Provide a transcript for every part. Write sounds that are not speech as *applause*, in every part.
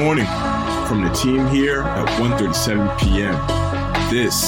morning from the team here at 1.37 p.m. This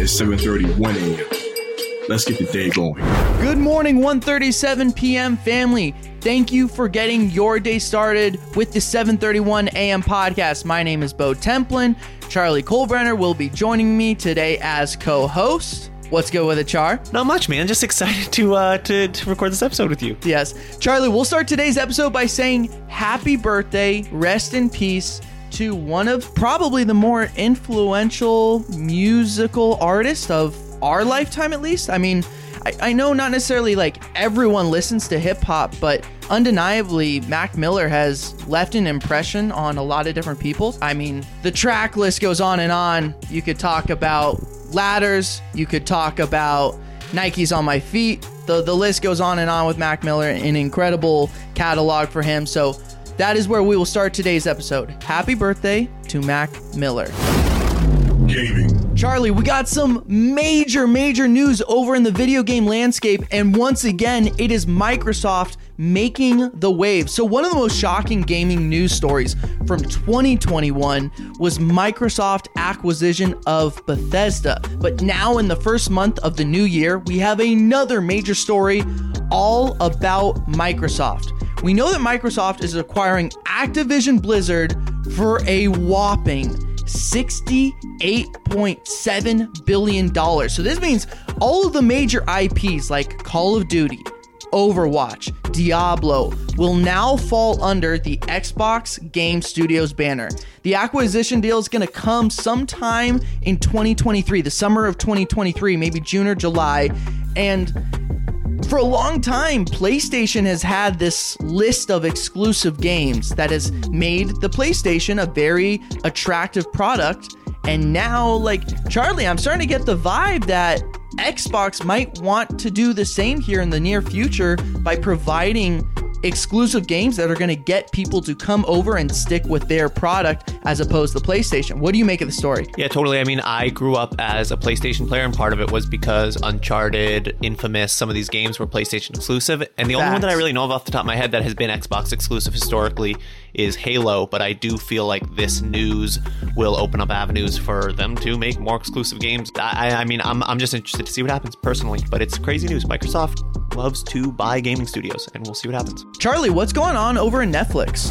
is 7.31 a.m. Let's get the day going. Good morning, 1:37 p.m. family. Thank you for getting your day started with the 7:31 a.m. podcast. My name is Bo Templin. Charlie Colbrenner will be joining me today as co-host. What's good with it, Char? Not much, man. Just excited to uh to, to record this episode with you. Yes. Charlie, we'll start today's episode by saying happy birthday, rest in peace to one of probably the more influential musical artists of our lifetime, at least. I mean, I, I know not necessarily like everyone listens to hip hop, but undeniably, Mac Miller has left an impression on a lot of different people. I mean, the track list goes on and on. You could talk about ladders, you could talk about Nikes on my feet. The, the list goes on and on with Mac Miller, an incredible catalog for him. So that is where we will start today's episode. Happy birthday to Mac Miller. Gaming. Charlie, we got some major, major news over in the video game landscape, and once again, it is Microsoft making the wave. So, one of the most shocking gaming news stories from 2021 was Microsoft acquisition of Bethesda. But now, in the first month of the new year, we have another major story all about Microsoft. We know that Microsoft is acquiring Activision Blizzard for a whopping $68.7 billion. So this means all of the major IPs like Call of Duty, Overwatch, Diablo will now fall under the Xbox Game Studios banner. The acquisition deal is going to come sometime in 2023, the summer of 2023, maybe June or July. And for a long time, PlayStation has had this list of exclusive games that has made the PlayStation a very attractive product. And now, like, Charlie, I'm starting to get the vibe that Xbox might want to do the same here in the near future by providing exclusive games that are going to get people to come over and stick with their product as opposed to PlayStation. What do you make of the story? Yeah, totally. I mean, I grew up as a PlayStation player, and part of it was because Uncharted, Infamous, some of these games were PlayStation exclusive. And the only one that I really know of off the top of my head that has been Xbox exclusive historically is Halo. But I do feel like this news will open up avenues for them to make more exclusive games. I, I mean, I'm, I'm just interested to see what happens personally. But it's crazy news. Microsoft loves to buy gaming studios, and we'll see what happens. Charlie, what's going on over in Netflix?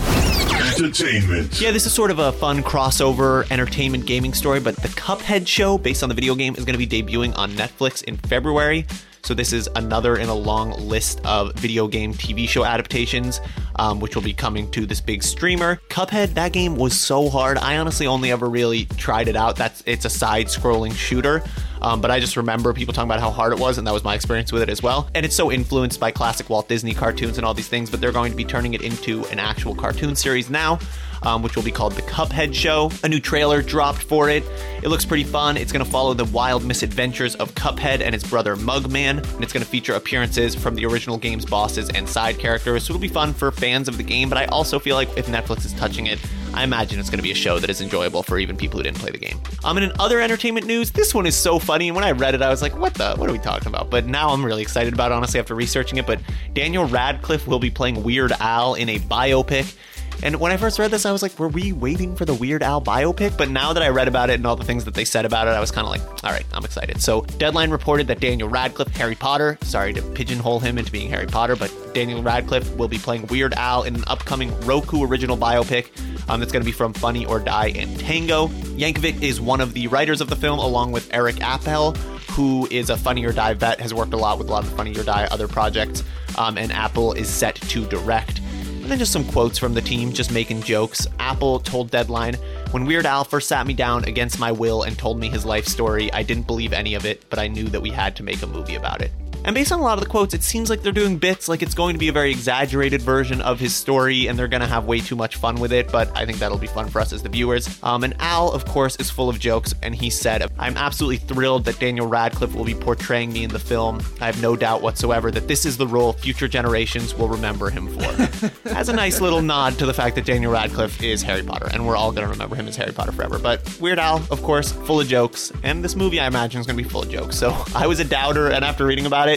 Entertainment. Yeah, this is sort of a fun crossover entertainment gaming story, but the Cuphead show, based on the video game, is going to be debuting on Netflix in February. So this is another in a long list of video game TV show adaptations, um, which will be coming to this big streamer. Cuphead, that game was so hard. I honestly only ever really tried it out. That's it's a side-scrolling shooter. Um, but I just remember people talking about how hard it was, and that was my experience with it as well. And it's so influenced by classic Walt Disney cartoons and all these things, but they're going to be turning it into an actual cartoon series now. Um, which will be called The Cuphead Show. A new trailer dropped for it. It looks pretty fun. It's going to follow the wild misadventures of Cuphead and his brother Mugman, and it's going to feature appearances from the original game's bosses and side characters. So it'll be fun for fans of the game, but I also feel like if Netflix is touching it, I imagine it's going to be a show that is enjoyable for even people who didn't play the game. Um, and in other entertainment news, this one is so funny. And when I read it, I was like, what the? What are we talking about? But now I'm really excited about it, honestly, after researching it. But Daniel Radcliffe will be playing Weird Al in a biopic. And when I first read this, I was like, were we waiting for the Weird Al biopic? But now that I read about it and all the things that they said about it, I was kind of like, all right, I'm excited. So, Deadline reported that Daniel Radcliffe, Harry Potter, sorry to pigeonhole him into being Harry Potter, but Daniel Radcliffe will be playing Weird Al in an upcoming Roku original biopic um, that's going to be from Funny or Die and Tango. Yankovic is one of the writers of the film, along with Eric Appel, who is a Funny or Die vet, has worked a lot with a lot of Funny or Die other projects, um, and Appel is set to direct. Then just some quotes from the team, just making jokes. Appel told Deadline, When Weird Al first sat me down against my will and told me his life story, I didn't believe any of it, but I knew that we had to make a movie about it. And based on a lot of the quotes, it seems like they're doing bits, like it's going to be a very exaggerated version of his story, and they're going to have way too much fun with it, but I think that'll be fun for us as the viewers. Um, and Al, of course, is full of jokes, and he said, I'm absolutely thrilled that Daniel Radcliffe will be portraying me in the film. I have no doubt whatsoever that this is the role future generations will remember him for. *laughs* As a nice little nod to the fact that Daniel Radcliffe is Harry Potter, and we're all going to remember him as Harry Potter forever. But Weird Al, of course, full of jokes, and this movie, I imagine, is going to be full of jokes. So *laughs* I was a doubter, and after reading about it,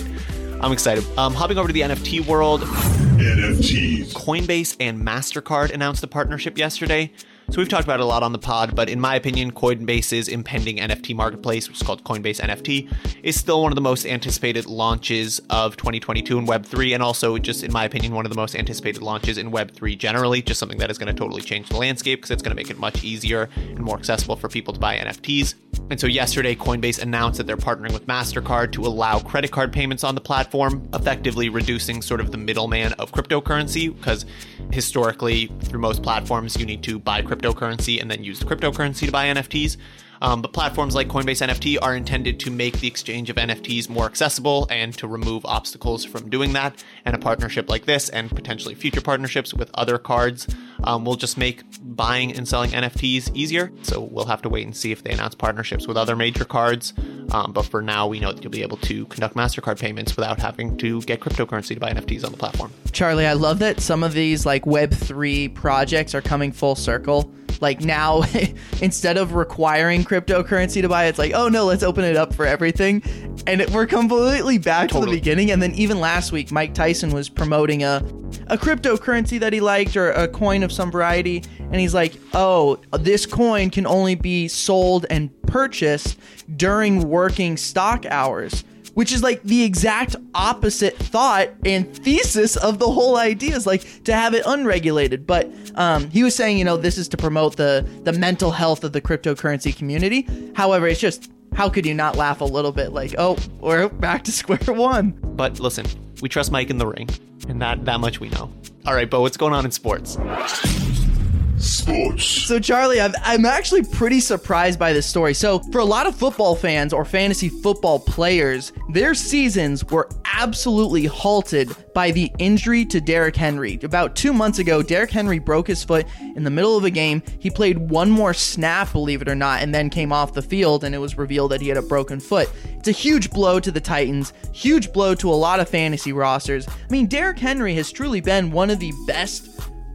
I'm excited. Um, hopping over to the NFT world, NFTs. Coinbase and MasterCard announced a partnership yesterday. So we've talked about it a lot on the pod, but in my opinion, Coinbase's impending NFT marketplace, which is called Coinbase NFT, is still one of the most anticipated launches of 2022 in Web3, and also just in my opinion, one of the most anticipated launches in Web3 generally. Just something that is going to totally change the landscape because it's going to make it much easier and more accessible for people to buy NFTs. And so yesterday, Coinbase announced that they're partnering with MasterCard to allow credit card payments on the platform, effectively reducing sort of the middleman of cryptocurrency. Because historically, through most platforms, you need to buy cryptocurrency and then use the cryptocurrency to buy NFTs. Um, but platforms like Coinbase NFT are intended to make the exchange of NFTs more accessible and to remove obstacles from doing that. And a partnership like this, and potentially future partnerships with other cards, um, will just make buying and selling NFTs easier. So we'll have to wait and see if they announce partnerships with other major cards. Um, but for now, we know that you'll be able to conduct MasterCard payments without having to get cryptocurrency to buy NFTs on the platform. Charlie, I love that some of these like Web3 projects are coming full circle. Like now, *laughs* instead of requiring cryptocurrency to buy, it's like, oh no, let's open it up for everything. And it, we're completely back to the beginning. And then even last week, Mike Tyson was promoting a, a cryptocurrency that he liked or a coin of some variety. And he's like, oh, this coin can only be sold and purchased during working stock hours which is like the exact opposite thought and thesis of the whole idea is like to have it unregulated but um, he was saying you know this is to promote the the mental health of the cryptocurrency community however it's just how could you not laugh a little bit like oh we're back to *laughs* square one But listen, we trust Mike in the ring, and that that much we know. All right, but what's going on in sports? Sports. So, Charlie, I'm, I'm actually pretty surprised by this story. So, for a lot of football fans or fantasy football players, their seasons were absolutely halted by the injury to Derrick Henry. About two months ago, Derrick Henry broke his foot in the middle of a game. He played one more snap, believe it or not, and then came off the field, and it was revealed that he had a broken foot. It's a huge blow to the Titans, huge blow to a lot of fantasy rosters. I mean, Derrick Henry has truly been one of the best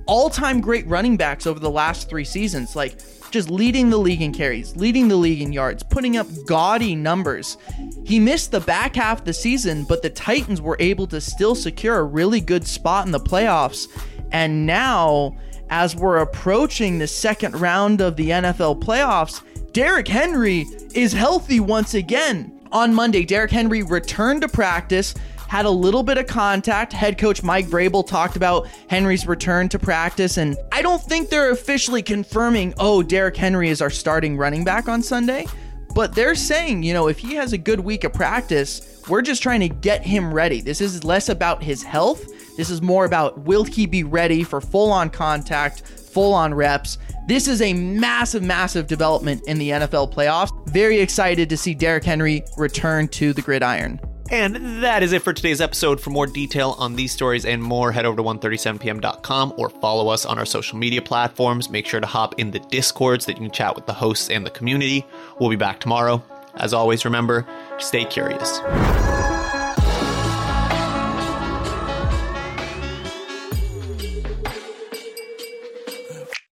all-time great running backs over the last three seasons. Like just leading the league in carries, leading the league in yards, putting up gaudy numbers. He missed the back half of the season, but the Titans were able to still secure a really good spot in the playoffs. And now, as we're approaching the second round of the NFL playoffs, Derrick Henry is healthy once again. On Monday, Derrick Henry returned to practice, had a little bit of contact. Head coach Mike Vrabel talked about Henry's return to practice, and I don't think they're officially confirming, oh, Derrick Henry is our starting running back on Sunday. But they're saying, you know, if he has a good week of practice, we're just trying to get him ready. This is less about his health. This is more about will he be ready for full on contact, full on reps. This is a massive, massive development in the NFL playoffs. Very excited to see Derrick Henry return to the gridiron. And that is it for today's episode. For more detail on these stories and more, head over to 137pm.com or follow us on our social media platforms. Make sure to hop in the discords that you can chat with the hosts and the community. We'll be back tomorrow. As always, remember, stay curious.